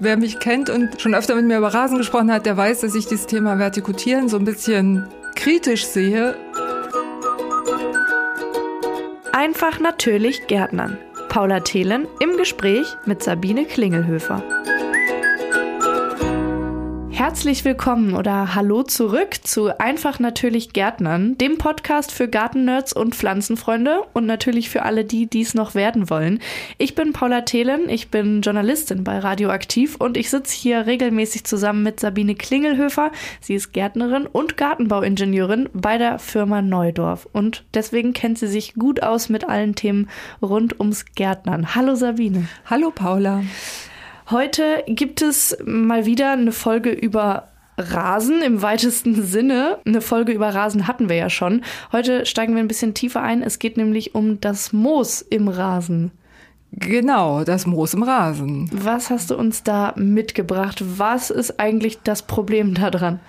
Wer mich kennt und schon öfter mit mir über Rasen gesprochen hat, der weiß, dass ich dieses Thema Vertikutieren so ein bisschen kritisch sehe. Einfach natürlich Gärtnern. Paula Thelen im Gespräch mit Sabine Klingelhöfer. Herzlich willkommen oder hallo zurück zu Einfach natürlich Gärtnern, dem Podcast für Gartennerds und Pflanzenfreunde und natürlich für alle die, die es noch werden wollen. Ich bin Paula Thelen, ich bin Journalistin bei Radioaktiv und ich sitze hier regelmäßig zusammen mit Sabine Klingelhöfer. Sie ist Gärtnerin und Gartenbauingenieurin bei der Firma Neudorf und deswegen kennt sie sich gut aus mit allen Themen rund ums Gärtnern. Hallo Sabine. Hallo Paula. Heute gibt es mal wieder eine Folge über Rasen im weitesten Sinne. Eine Folge über Rasen hatten wir ja schon. Heute steigen wir ein bisschen tiefer ein. Es geht nämlich um das Moos im Rasen. Genau, das Moos im Rasen. Was hast du uns da mitgebracht? Was ist eigentlich das Problem daran?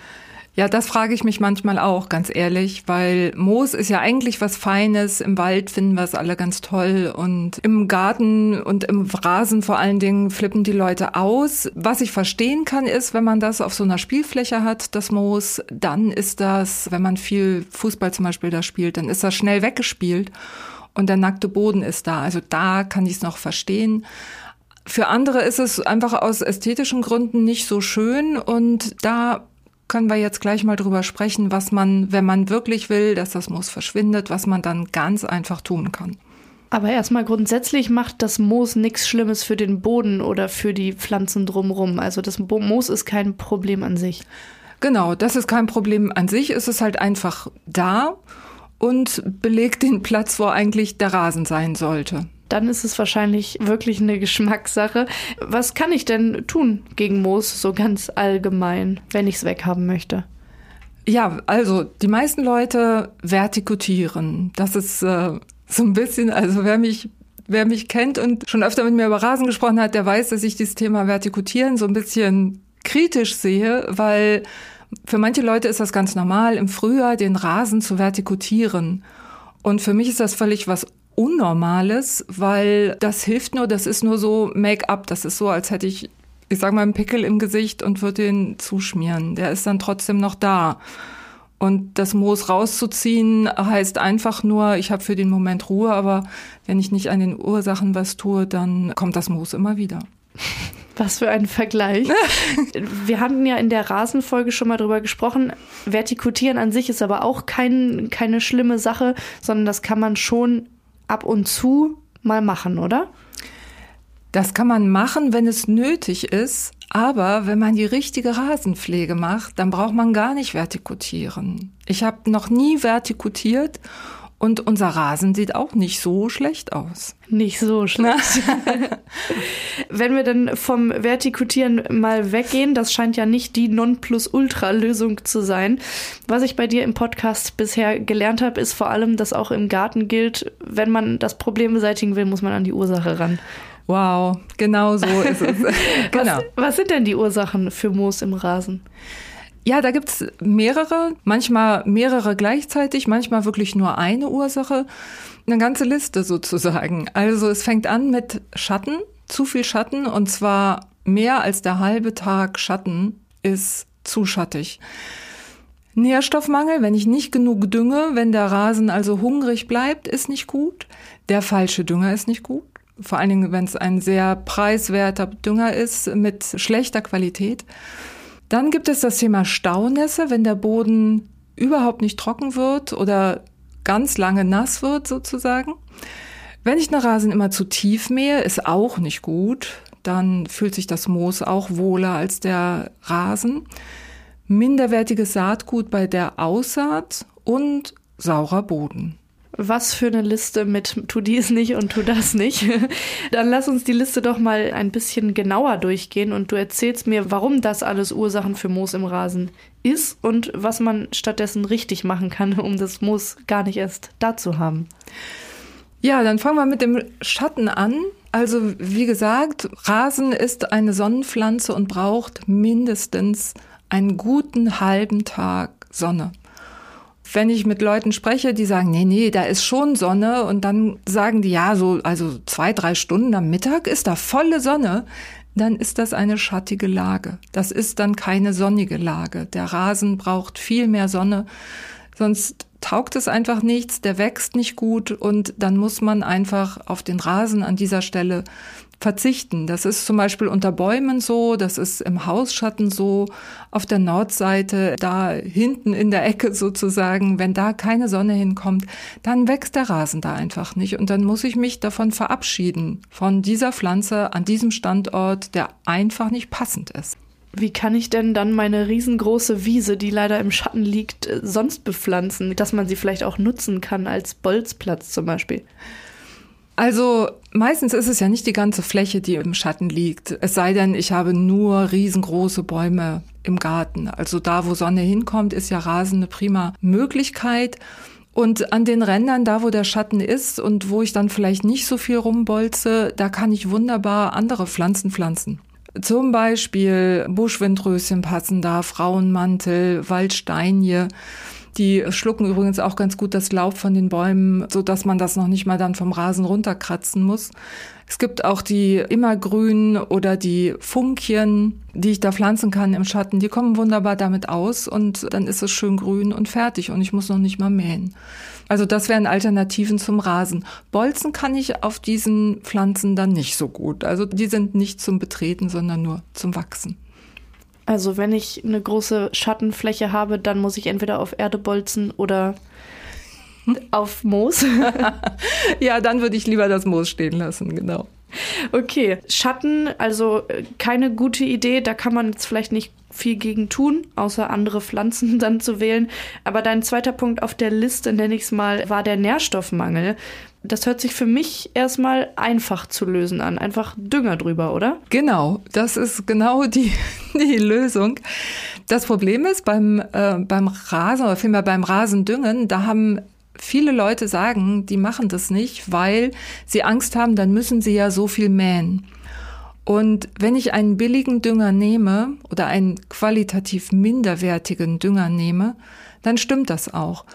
Ja, das frage ich mich manchmal auch, ganz ehrlich, weil Moos ist ja eigentlich was Feines. Im Wald finden wir es alle ganz toll und im Garten und im Rasen vor allen Dingen flippen die Leute aus. Was ich verstehen kann, ist, wenn man das auf so einer Spielfläche hat, das Moos, dann ist das, wenn man viel Fußball zum Beispiel da spielt, dann ist das schnell weggespielt und der nackte Boden ist da. Also da kann ich es noch verstehen. Für andere ist es einfach aus ästhetischen Gründen nicht so schön und da können wir jetzt gleich mal drüber sprechen, was man, wenn man wirklich will, dass das Moos verschwindet, was man dann ganz einfach tun kann. Aber erstmal grundsätzlich macht das Moos nichts Schlimmes für den Boden oder für die Pflanzen drumherum. Also das Moos ist kein Problem an sich. Genau, das ist kein Problem an sich. Es ist halt einfach da und belegt den Platz, wo eigentlich der Rasen sein sollte dann ist es wahrscheinlich wirklich eine Geschmackssache. Was kann ich denn tun gegen Moos so ganz allgemein, wenn ich es weghaben möchte? Ja, also die meisten Leute vertikutieren. Das ist äh, so ein bisschen, also wer mich Wer mich kennt und schon öfter mit mir über Rasen gesprochen hat, der weiß, dass ich dieses Thema Vertikutieren so ein bisschen kritisch sehe, weil für manche Leute ist das ganz normal, im Frühjahr den Rasen zu vertikutieren. Und für mich ist das völlig was Unnormales, weil das hilft nur, das ist nur so Make-up. Das ist so, als hätte ich, ich sag mal, einen Pickel im Gesicht und würde den zuschmieren. Der ist dann trotzdem noch da. Und das Moos rauszuziehen heißt einfach nur, ich habe für den Moment Ruhe, aber wenn ich nicht an den Ursachen was tue, dann kommt das Moos immer wieder. Was für ein Vergleich. Wir hatten ja in der Rasenfolge schon mal drüber gesprochen. Vertikutieren an sich ist aber auch kein, keine schlimme Sache, sondern das kann man schon ab und zu mal machen, oder? Das kann man machen, wenn es nötig ist. Aber wenn man die richtige Rasenpflege macht, dann braucht man gar nicht vertikutieren. Ich habe noch nie vertikutiert und unser Rasen sieht auch nicht so schlecht aus. Nicht so schlecht. Wenn wir dann vom Vertikutieren mal weggehen, das scheint ja nicht die Nonplusultra-Lösung zu sein. Was ich bei dir im Podcast bisher gelernt habe, ist vor allem, dass auch im Garten gilt, wenn man das Problem beseitigen will, muss man an die Ursache ran. Wow, genau so ist es. genau. Was, was sind denn die Ursachen für Moos im Rasen? Ja, da gibt's mehrere, manchmal mehrere gleichzeitig, manchmal wirklich nur eine Ursache. Eine ganze Liste sozusagen. Also es fängt an mit Schatten, zu viel Schatten und zwar mehr als der halbe Tag Schatten ist zu schattig. Nährstoffmangel, wenn ich nicht genug dünge, wenn der Rasen also hungrig bleibt, ist nicht gut. Der falsche Dünger ist nicht gut. Vor allen Dingen, wenn es ein sehr preiswerter Dünger ist mit schlechter Qualität. Dann gibt es das Thema Staunässe, wenn der Boden überhaupt nicht trocken wird oder ganz lange nass wird sozusagen. Wenn ich einen Rasen immer zu tief mähe, ist auch nicht gut. Dann fühlt sich das Moos auch wohler als der Rasen. Minderwertiges Saatgut bei der Aussaat und saurer Boden was für eine Liste mit tu dies nicht und tu das nicht. Dann lass uns die Liste doch mal ein bisschen genauer durchgehen und du erzählst mir, warum das alles Ursachen für Moos im Rasen ist und was man stattdessen richtig machen kann, um das Moos gar nicht erst da zu haben. Ja, dann fangen wir mit dem Schatten an. Also wie gesagt, Rasen ist eine Sonnenpflanze und braucht mindestens einen guten halben Tag Sonne. Wenn ich mit Leuten spreche, die sagen, nee, nee, da ist schon Sonne und dann sagen die, ja, so, also zwei, drei Stunden am Mittag ist da volle Sonne, dann ist das eine schattige Lage. Das ist dann keine sonnige Lage. Der Rasen braucht viel mehr Sonne, sonst taugt es einfach nichts, der wächst nicht gut und dann muss man einfach auf den Rasen an dieser Stelle verzichten. Das ist zum Beispiel unter Bäumen so, das ist im Hausschatten so, auf der Nordseite, da hinten in der Ecke sozusagen, wenn da keine Sonne hinkommt, dann wächst der Rasen da einfach nicht und dann muss ich mich davon verabschieden, von dieser Pflanze an diesem Standort, der einfach nicht passend ist. Wie kann ich denn dann meine riesengroße Wiese, die leider im Schatten liegt, sonst bepflanzen, dass man sie vielleicht auch nutzen kann als Bolzplatz zum Beispiel? Also meistens ist es ja nicht die ganze Fläche, die im Schatten liegt. Es sei denn, ich habe nur riesengroße Bäume im Garten. Also da, wo Sonne hinkommt, ist ja Rasen eine prima Möglichkeit. Und an den Rändern, da wo der Schatten ist und wo ich dann vielleicht nicht so viel rumbolze, da kann ich wunderbar andere Pflanzen pflanzen. Zum Beispiel Buschwindröschen passen da, Frauenmantel, Waldsteinie. Die schlucken übrigens auch ganz gut das Laub von den Bäumen, so dass man das noch nicht mal dann vom Rasen runterkratzen muss. Es gibt auch die Immergrün oder die Funkchen, die ich da pflanzen kann im Schatten. Die kommen wunderbar damit aus und dann ist es schön grün und fertig und ich muss noch nicht mal mähen. Also das wären Alternativen zum Rasen. Bolzen kann ich auf diesen Pflanzen dann nicht so gut. Also die sind nicht zum Betreten, sondern nur zum Wachsen. Also wenn ich eine große Schattenfläche habe, dann muss ich entweder auf Erde bolzen oder auf Moos. ja, dann würde ich lieber das Moos stehen lassen, genau. Okay, Schatten, also äh, keine gute Idee. Da kann man jetzt vielleicht nicht viel gegen tun, außer andere Pflanzen dann zu wählen. Aber dein zweiter Punkt auf der Liste, nenne ich es mal, war der Nährstoffmangel. Das hört sich für mich erstmal einfach zu lösen an. Einfach Dünger drüber, oder? Genau, das ist genau die, die Lösung. Das Problem ist beim, äh, beim Rasen oder vielmehr beim Rasendüngen, da haben viele Leute sagen, die machen das nicht, weil sie Angst haben, dann müssen sie ja so viel mähen. Und wenn ich einen billigen Dünger nehme oder einen qualitativ minderwertigen Dünger nehme, dann stimmt das auch.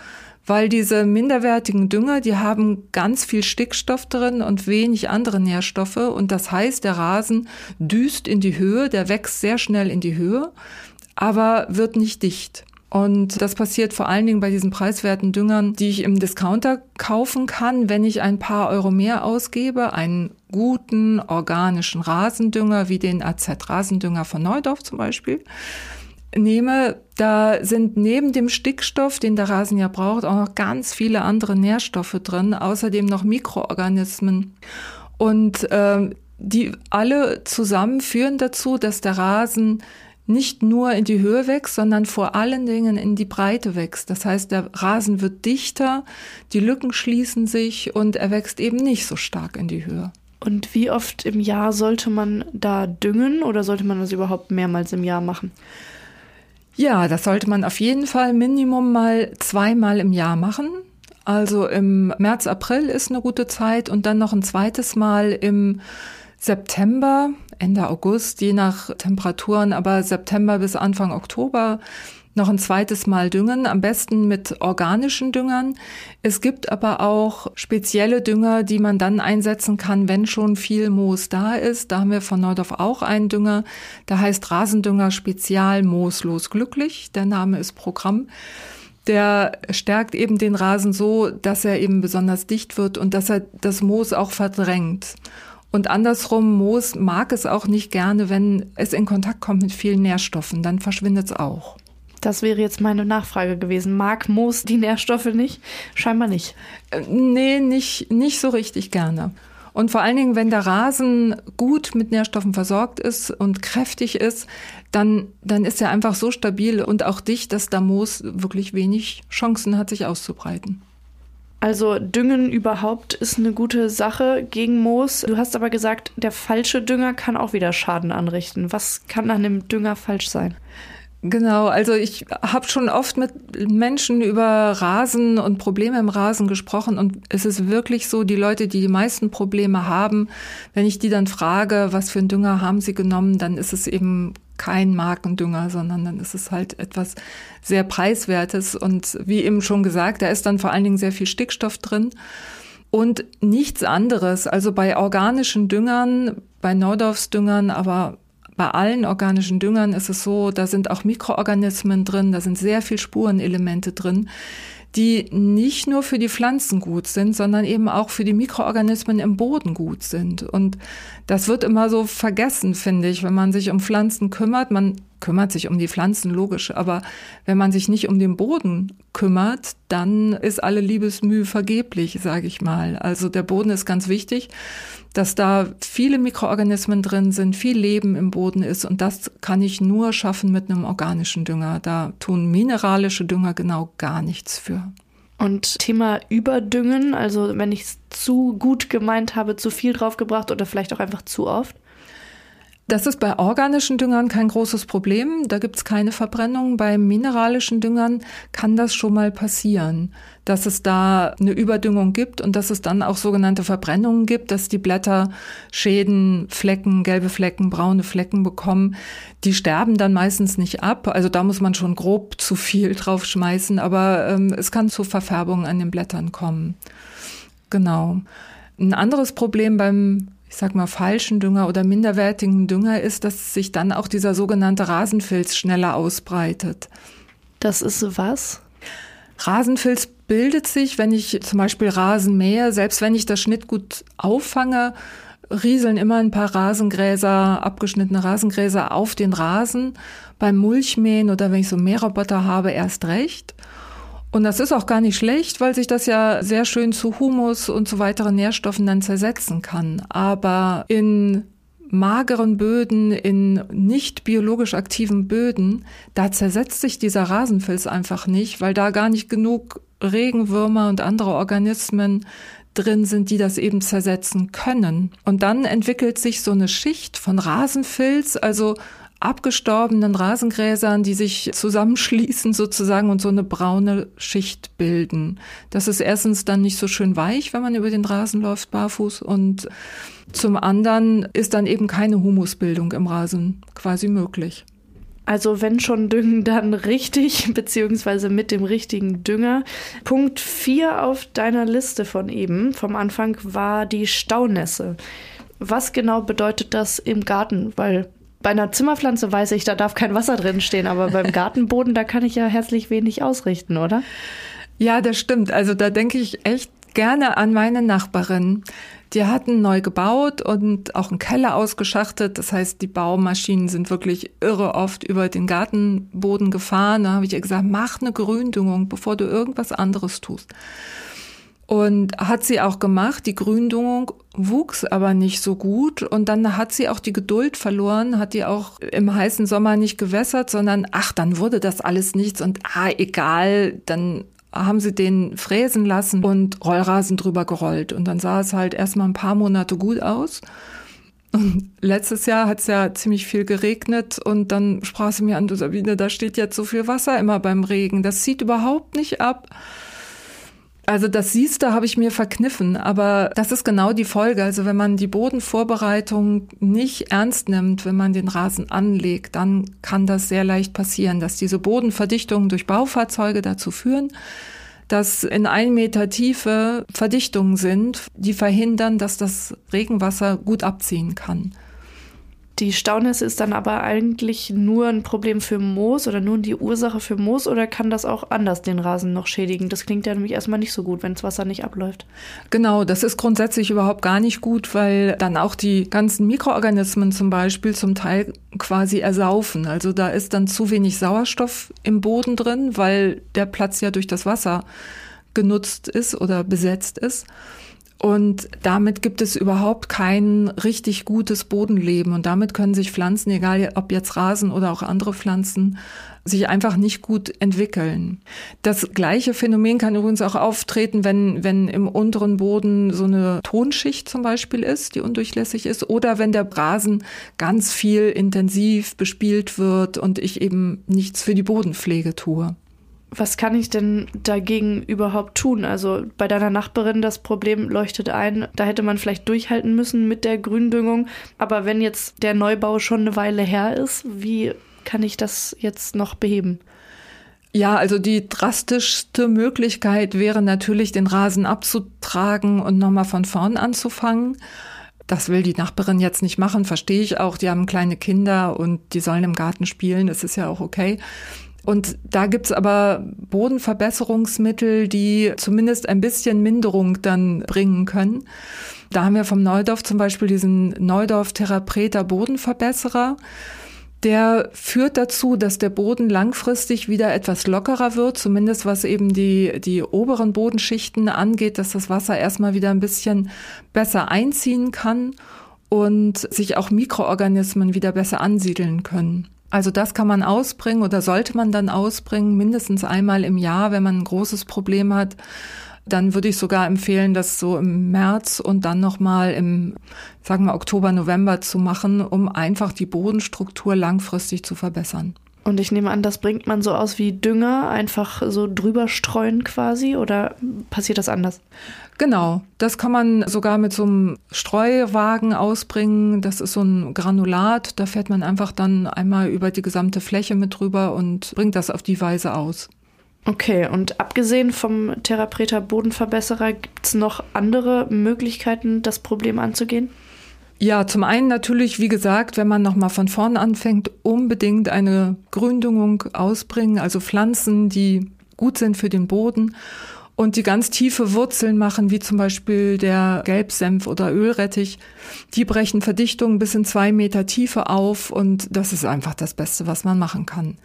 Weil diese minderwertigen Dünger, die haben ganz viel Stickstoff drin und wenig andere Nährstoffe. Und das heißt, der Rasen düst in die Höhe, der wächst sehr schnell in die Höhe, aber wird nicht dicht. Und das passiert vor allen Dingen bei diesen preiswerten Düngern, die ich im Discounter kaufen kann, wenn ich ein paar Euro mehr ausgebe, einen guten organischen Rasendünger wie den AZ Rasendünger von Neudorf zum Beispiel nehme, da sind neben dem Stickstoff, den der Rasen ja braucht, auch noch ganz viele andere Nährstoffe drin, außerdem noch Mikroorganismen. Und äh, die alle zusammen führen dazu, dass der Rasen nicht nur in die Höhe wächst, sondern vor allen Dingen in die Breite wächst. Das heißt, der Rasen wird dichter, die Lücken schließen sich und er wächst eben nicht so stark in die Höhe. Und wie oft im Jahr sollte man da düngen oder sollte man das überhaupt mehrmals im Jahr machen? Ja, das sollte man auf jeden Fall Minimum mal zweimal im Jahr machen. Also im März, April ist eine gute Zeit und dann noch ein zweites Mal im September, Ende August, je nach Temperaturen, aber September bis Anfang Oktober noch ein zweites Mal düngen, am besten mit organischen Düngern. Es gibt aber auch spezielle Dünger, die man dann einsetzen kann, wenn schon viel Moos da ist. Da haben wir von Neudorf auch einen Dünger, der heißt Rasendünger Spezial Mooslos Glücklich. Der Name ist Programm. Der stärkt eben den Rasen so, dass er eben besonders dicht wird und dass er das Moos auch verdrängt. Und andersrum, Moos mag es auch nicht gerne, wenn es in Kontakt kommt mit vielen Nährstoffen, dann verschwindet es auch. Das wäre jetzt meine Nachfrage gewesen. Mag Moos die Nährstoffe nicht? Scheinbar nicht. Äh, nee, nicht, nicht so richtig gerne. Und vor allen Dingen, wenn der Rasen gut mit Nährstoffen versorgt ist und kräftig ist, dann, dann ist er einfach so stabil und auch dicht, dass der Moos wirklich wenig Chancen hat, sich auszubreiten. Also Düngen überhaupt ist eine gute Sache gegen Moos. Du hast aber gesagt, der falsche Dünger kann auch wieder Schaden anrichten. Was kann an dem Dünger falsch sein? Genau, also ich habe schon oft mit Menschen über Rasen und Probleme im Rasen gesprochen und es ist wirklich so, die Leute, die die meisten Probleme haben, wenn ich die dann frage, was für einen Dünger haben sie genommen, dann ist es eben kein Markendünger, sondern dann ist es halt etwas sehr preiswertes und wie eben schon gesagt, da ist dann vor allen Dingen sehr viel Stickstoff drin und nichts anderes. Also bei organischen Düngern, bei Neudorfsdüngern, aber bei allen organischen Düngern ist es so, da sind auch Mikroorganismen drin, da sind sehr viel Spurenelemente drin, die nicht nur für die Pflanzen gut sind, sondern eben auch für die Mikroorganismen im Boden gut sind. Und das wird immer so vergessen, finde ich, wenn man sich um Pflanzen kümmert. Man kümmert sich um die Pflanzen, logisch, aber wenn man sich nicht um den Boden kümmert, dann ist alle Liebesmühe vergeblich, sage ich mal. Also der Boden ist ganz wichtig, dass da viele Mikroorganismen drin sind, viel Leben im Boden ist und das kann ich nur schaffen mit einem organischen Dünger. Da tun mineralische Dünger genau gar nichts für. Und Thema Überdüngen, also wenn ich es zu gut gemeint habe, zu viel draufgebracht oder vielleicht auch einfach zu oft? Das ist bei organischen Düngern kein großes Problem. Da gibt's keine Verbrennung. Bei mineralischen Düngern kann das schon mal passieren, dass es da eine Überdüngung gibt und dass es dann auch sogenannte Verbrennungen gibt, dass die Blätter Schäden, Flecken, gelbe Flecken, braune Flecken bekommen. Die sterben dann meistens nicht ab. Also da muss man schon grob zu viel drauf schmeißen, aber ähm, es kann zu Verfärbungen an den Blättern kommen. Genau. Ein anderes Problem beim ich sag mal, falschen Dünger oder minderwertigen Dünger ist, dass sich dann auch dieser sogenannte Rasenfilz schneller ausbreitet. Das ist was? Rasenfilz bildet sich, wenn ich zum Beispiel Rasen mähe, selbst wenn ich das Schnittgut auffange, rieseln immer ein paar Rasengräser, abgeschnittene Rasengräser auf den Rasen. Beim Mulchmähen oder wenn ich so Mähroboter habe, erst recht. Und das ist auch gar nicht schlecht, weil sich das ja sehr schön zu Humus und zu weiteren Nährstoffen dann zersetzen kann. Aber in mageren Böden, in nicht biologisch aktiven Böden, da zersetzt sich dieser Rasenfilz einfach nicht, weil da gar nicht genug Regenwürmer und andere Organismen drin sind, die das eben zersetzen können. Und dann entwickelt sich so eine Schicht von Rasenfilz, also abgestorbenen Rasengräsern, die sich zusammenschließen sozusagen und so eine braune Schicht bilden. Das ist erstens dann nicht so schön weich, wenn man über den Rasen läuft barfuß und zum anderen ist dann eben keine Humusbildung im Rasen quasi möglich. Also wenn schon düngen, dann richtig, beziehungsweise mit dem richtigen Dünger. Punkt 4 auf deiner Liste von eben, vom Anfang, war die Staunässe. Was genau bedeutet das im Garten? Weil bei einer Zimmerpflanze weiß ich, da darf kein Wasser drin stehen, aber beim Gartenboden, da kann ich ja herzlich wenig ausrichten, oder? Ja, das stimmt. Also da denke ich echt gerne an meine Nachbarin. Die hatten neu gebaut und auch einen Keller ausgeschachtet. Das heißt, die Baumaschinen sind wirklich irre oft über den Gartenboden gefahren. Da habe ich ihr gesagt, mach eine Gründüngung, bevor du irgendwas anderes tust. Und hat sie auch gemacht. Die Gründüngung wuchs aber nicht so gut. Und dann hat sie auch die Geduld verloren, hat die auch im heißen Sommer nicht gewässert, sondern ach, dann wurde das alles nichts und ah, egal, dann haben sie den fräsen lassen und Rollrasen drüber gerollt. Und dann sah es halt erstmal ein paar Monate gut aus. Und letztes Jahr hat es ja ziemlich viel geregnet und dann sprach sie mir an, du Sabine, da steht jetzt so viel Wasser immer beim Regen. Das zieht überhaupt nicht ab. Also das Siehste habe ich mir verkniffen, aber das ist genau die Folge. Also wenn man die Bodenvorbereitung nicht ernst nimmt, wenn man den Rasen anlegt, dann kann das sehr leicht passieren, dass diese Bodenverdichtungen durch Baufahrzeuge dazu führen, dass in ein Meter Tiefe Verdichtungen sind, die verhindern, dass das Regenwasser gut abziehen kann. Die Staunässe ist dann aber eigentlich nur ein Problem für Moos oder nur die Ursache für Moos oder kann das auch anders den Rasen noch schädigen? Das klingt ja nämlich erstmal nicht so gut, wenn das Wasser nicht abläuft. Genau, das ist grundsätzlich überhaupt gar nicht gut, weil dann auch die ganzen Mikroorganismen zum Beispiel zum Teil quasi ersaufen. Also da ist dann zu wenig Sauerstoff im Boden drin, weil der Platz ja durch das Wasser genutzt ist oder besetzt ist. Und damit gibt es überhaupt kein richtig gutes Bodenleben. Und damit können sich Pflanzen, egal ob jetzt Rasen oder auch andere Pflanzen, sich einfach nicht gut entwickeln. Das gleiche Phänomen kann übrigens auch auftreten, wenn, wenn im unteren Boden so eine Tonschicht zum Beispiel ist, die undurchlässig ist, oder wenn der Rasen ganz viel intensiv bespielt wird und ich eben nichts für die Bodenpflege tue. Was kann ich denn dagegen überhaupt tun? Also bei deiner Nachbarin das Problem leuchtet ein, da hätte man vielleicht durchhalten müssen mit der Gründüngung. Aber wenn jetzt der Neubau schon eine Weile her ist, wie kann ich das jetzt noch beheben? Ja, also die drastischste Möglichkeit wäre natürlich, den Rasen abzutragen und nochmal von vorn anzufangen. Das will die Nachbarin jetzt nicht machen, verstehe ich auch. Die haben kleine Kinder und die sollen im Garten spielen, das ist ja auch okay. Und da gibt's aber Bodenverbesserungsmittel, die zumindest ein bisschen Minderung dann bringen können. Da haben wir vom Neudorf zum Beispiel diesen Neudorf Therapreta Bodenverbesserer. Der führt dazu, dass der Boden langfristig wieder etwas lockerer wird, zumindest was eben die, die oberen Bodenschichten angeht, dass das Wasser erstmal wieder ein bisschen besser einziehen kann und sich auch Mikroorganismen wieder besser ansiedeln können. Also das kann man ausbringen oder sollte man dann ausbringen, mindestens einmal im Jahr, wenn man ein großes Problem hat. Dann würde ich sogar empfehlen, das so im März und dann nochmal im, sagen wir, Oktober, November zu machen, um einfach die Bodenstruktur langfristig zu verbessern. Und ich nehme an, das bringt man so aus wie Dünger, einfach so drüber streuen quasi oder passiert das anders? Genau, das kann man sogar mit so einem Streuwagen ausbringen. Das ist so ein Granulat, da fährt man einfach dann einmal über die gesamte Fläche mit drüber und bringt das auf die Weise aus. Okay, und abgesehen vom Therapreta Bodenverbesserer, gibt es noch andere Möglichkeiten, das Problem anzugehen? Ja, zum einen natürlich, wie gesagt, wenn man nochmal von vorn anfängt, unbedingt eine Gründüngung ausbringen, also Pflanzen, die gut sind für den Boden und die ganz tiefe Wurzeln machen, wie zum Beispiel der Gelbsenf oder Ölrettich. Die brechen Verdichtungen bis in zwei Meter Tiefe auf und das ist einfach das Beste, was man machen kann.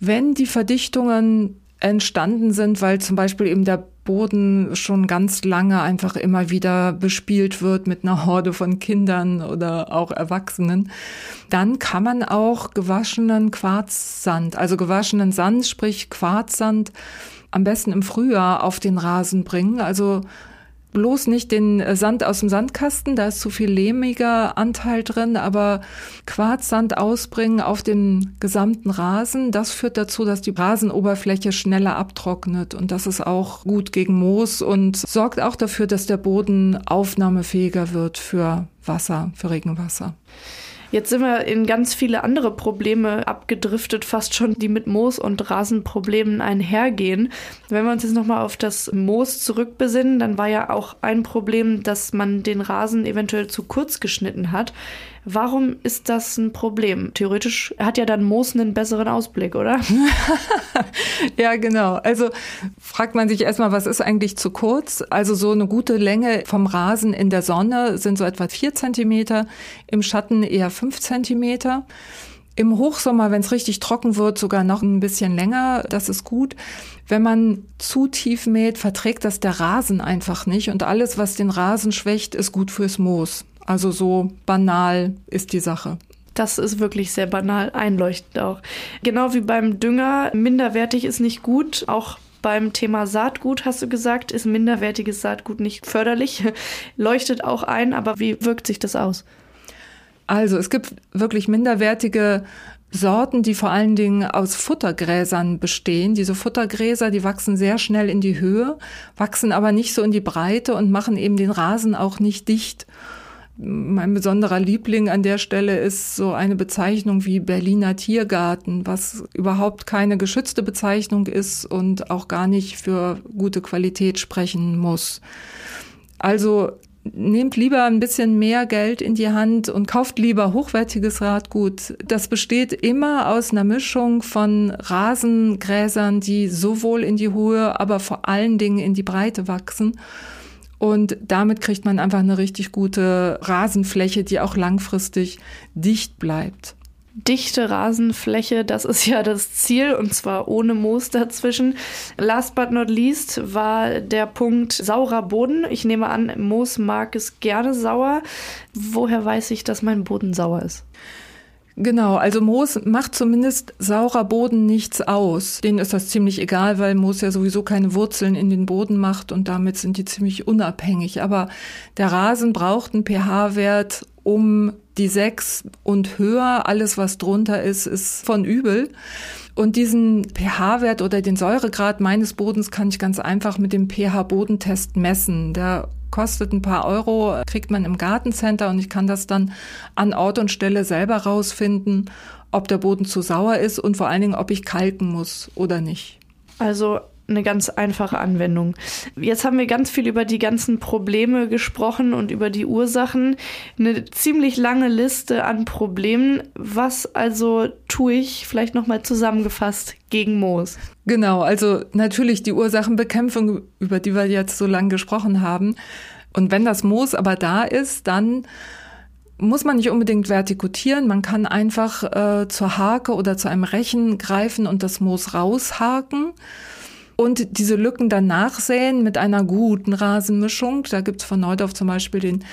Wenn die Verdichtungen entstanden sind, weil zum Beispiel eben der Boden schon ganz lange einfach immer wieder bespielt wird mit einer Horde von Kindern oder auch Erwachsenen, dann kann man auch gewaschenen Quarzsand, also gewaschenen Sand, sprich Quarzsand, am besten im Frühjahr auf den Rasen bringen. Also bloß nicht den äh, Sand aus dem Sandkasten, da ist zu viel lehmiger Anteil drin, aber Quarzsand ausbringen auf den gesamten Rasen, das führt dazu, dass die Rasenoberfläche schneller abtrocknet und das ist auch gut gegen Moos und sorgt auch dafür, dass der Boden aufnahmefähiger wird für Wasser, für Regenwasser. Jetzt sind wir in ganz viele andere Probleme abgedriftet, fast schon, die mit Moos- und Rasenproblemen einhergehen. Wenn wir uns jetzt nochmal auf das Moos zurückbesinnen, dann war ja auch ein Problem, dass man den Rasen eventuell zu kurz geschnitten hat. Warum ist das ein Problem? Theoretisch hat ja dann Moos einen besseren Ausblick, oder? ja, genau. Also fragt man sich erstmal, was ist eigentlich zu kurz? Also so eine gute Länge vom Rasen in der Sonne sind so etwa vier Zentimeter, im Schatten eher fünf Zentimeter. Im Hochsommer, wenn es richtig trocken wird, sogar noch ein bisschen länger. Das ist gut. Wenn man zu tief mäht, verträgt das der Rasen einfach nicht. Und alles, was den Rasen schwächt, ist gut fürs Moos. Also so banal ist die Sache. Das ist wirklich sehr banal, einleuchtend auch. Genau wie beim Dünger, minderwertig ist nicht gut, auch beim Thema Saatgut hast du gesagt, ist minderwertiges Saatgut nicht förderlich, leuchtet auch ein, aber wie wirkt sich das aus? Also es gibt wirklich minderwertige Sorten, die vor allen Dingen aus Futtergräsern bestehen. Diese Futtergräser, die wachsen sehr schnell in die Höhe, wachsen aber nicht so in die Breite und machen eben den Rasen auch nicht dicht. Mein besonderer Liebling an der Stelle ist so eine Bezeichnung wie Berliner Tiergarten, was überhaupt keine geschützte Bezeichnung ist und auch gar nicht für gute Qualität sprechen muss. Also nehmt lieber ein bisschen mehr Geld in die Hand und kauft lieber hochwertiges Radgut. Das besteht immer aus einer Mischung von Rasengräsern, die sowohl in die Hohe, aber vor allen Dingen in die Breite wachsen und damit kriegt man einfach eine richtig gute Rasenfläche, die auch langfristig dicht bleibt. Dichte Rasenfläche, das ist ja das Ziel und zwar ohne Moos dazwischen. Last but not least war der Punkt saurer Boden. Ich nehme an, Moos mag es gerne sauer. Woher weiß ich, dass mein Boden sauer ist? Genau, also Moos macht zumindest saurer Boden nichts aus. Denen ist das ziemlich egal, weil Moos ja sowieso keine Wurzeln in den Boden macht und damit sind die ziemlich unabhängig. Aber der Rasen braucht einen pH-Wert, um die sechs und höher, alles was drunter ist, ist von übel. Und diesen pH-Wert oder den Säuregrad meines Bodens kann ich ganz einfach mit dem pH-Bodentest messen. Der kostet ein paar Euro, kriegt man im Gartencenter und ich kann das dann an Ort und Stelle selber rausfinden, ob der Boden zu sauer ist und vor allen Dingen, ob ich kalken muss oder nicht. Also eine ganz einfache Anwendung. Jetzt haben wir ganz viel über die ganzen Probleme gesprochen und über die Ursachen. Eine ziemlich lange Liste an Problemen. Was also tue ich, vielleicht nochmal zusammengefasst, gegen Moos? Genau, also natürlich die Ursachenbekämpfung, über die wir jetzt so lange gesprochen haben. Und wenn das Moos aber da ist, dann muss man nicht unbedingt vertikutieren. Man kann einfach äh, zur Hake oder zu einem Rechen greifen und das Moos raushaken und diese Lücken dann nachsäen mit einer guten Rasenmischung. Da gibt's von Neudorf zum Beispiel den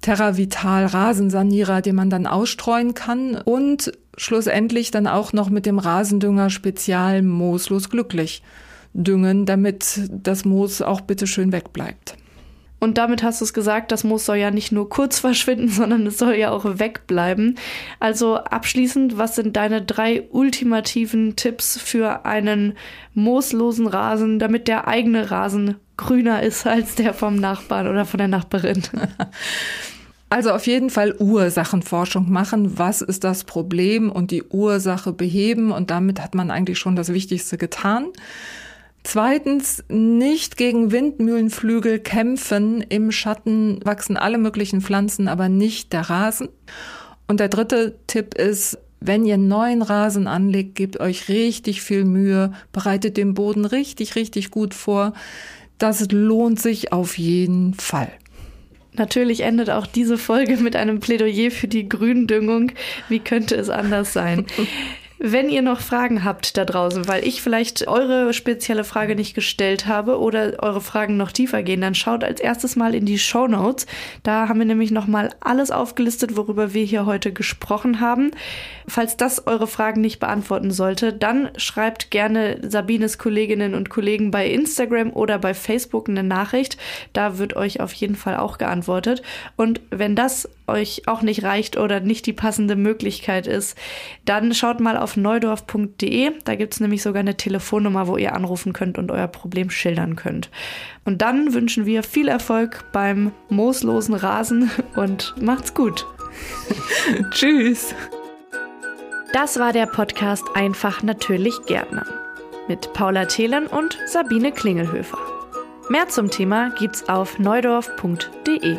TerraVital Rasensanierer, den man dann ausstreuen kann und schlussendlich dann auch noch mit dem Rasendünger Spezial Mooslos glücklich düngen, damit das Moos auch bitte schön wegbleibt. Und damit hast du es gesagt, das Moos soll ja nicht nur kurz verschwinden, sondern es soll ja auch wegbleiben. Also abschließend, was sind deine drei ultimativen Tipps für einen mooslosen Rasen, damit der eigene Rasen grüner ist als der vom Nachbarn oder von der Nachbarin? Also auf jeden Fall Ursachenforschung machen. Was ist das Problem und die Ursache beheben? Und damit hat man eigentlich schon das Wichtigste getan. Zweitens, nicht gegen Windmühlenflügel kämpfen. Im Schatten wachsen alle möglichen Pflanzen, aber nicht der Rasen. Und der dritte Tipp ist, wenn ihr neuen Rasen anlegt, gebt euch richtig viel Mühe, bereitet den Boden richtig, richtig gut vor. Das lohnt sich auf jeden Fall. Natürlich endet auch diese Folge mit einem Plädoyer für die Gründüngung. Wie könnte es anders sein? Wenn ihr noch Fragen habt da draußen, weil ich vielleicht eure spezielle Frage nicht gestellt habe oder eure Fragen noch tiefer gehen, dann schaut als erstes mal in die Show Notes. Da haben wir nämlich nochmal alles aufgelistet, worüber wir hier heute gesprochen haben. Falls das eure Fragen nicht beantworten sollte, dann schreibt gerne Sabines Kolleginnen und Kollegen bei Instagram oder bei Facebook eine Nachricht. Da wird euch auf jeden Fall auch geantwortet. Und wenn das euch auch nicht reicht oder nicht die passende Möglichkeit ist, dann schaut mal auf neudorf.de. Da gibt es nämlich sogar eine Telefonnummer, wo ihr anrufen könnt und euer Problem schildern könnt. Und dann wünschen wir viel Erfolg beim mooslosen Rasen und macht's gut. Tschüss. Das war der Podcast Einfach natürlich Gärtner mit Paula Thelen und Sabine Klingelhöfer. Mehr zum Thema gibt's auf neudorf.de.